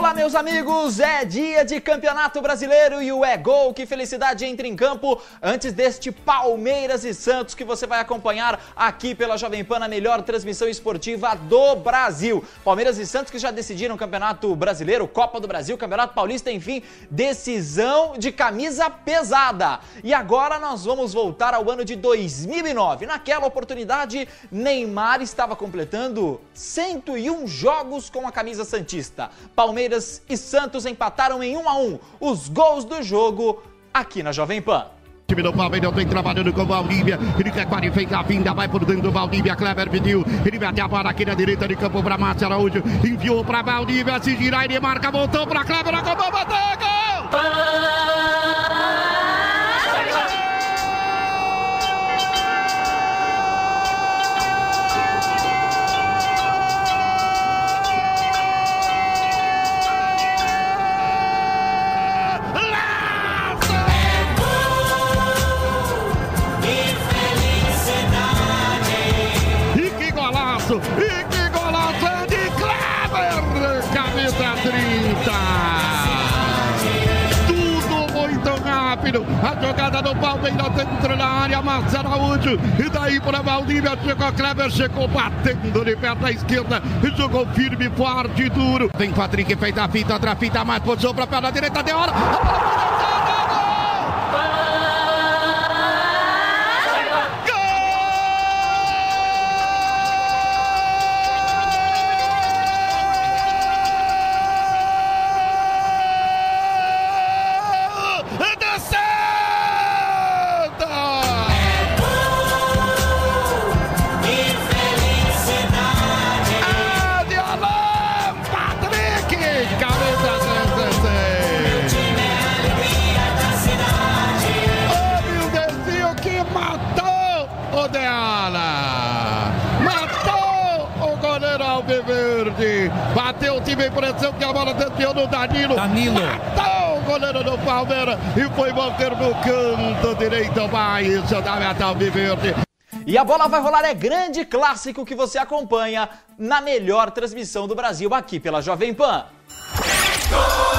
Olá, meus amigos! É dia de Campeonato Brasileiro e o É Gol. Que felicidade entra em campo antes deste Palmeiras e Santos que você vai acompanhar aqui pela Jovem Pan, a melhor transmissão esportiva do Brasil. Palmeiras e Santos que já decidiram o Campeonato Brasileiro, Copa do Brasil, Campeonato Paulista, enfim, decisão de camisa pesada. E agora nós vamos voltar ao ano de 2009. Naquela oportunidade, Neymar estava completando 101 jogos com a camisa Santista. Palmeiras Palmeiras e Santos empataram em 1 a 1 os gols do jogo aqui na Jovem Pan. Time do Palmeiras vem trabalhando com o Valdívia. Ele quer qualificar a vinda, vai por dentro do Valdívia. Kleber pediu. Ele mete a bola aqui na direita de campo para Márcio Araújo. Enviou para Valdívia. Se girar, ele marca, voltou para Kleber. Acabou, bateu, gol! E que golaço de Kleber! Camisa 30! Tudo muito rápido. A jogada do Palmeiras dentro da área. Marcelo Araújo. E daí para Valdívia. Chegou Kleber. Chegou batendo de pé da esquerda. E jogou firme, forte e duro. Tem Patrick fez a fita. Outra fita mais. Posição para a perna direita. Deu hora. Verde. Bateu o time em pressão que a bola desviou no Danilo. Danilo. Matou o goleiro do Palmeiras e foi manter no canto direito. Vai isso da Metal Verde. E a bola vai rolar é grande clássico que você acompanha na melhor transmissão do Brasil aqui pela Jovem Pan. Gol!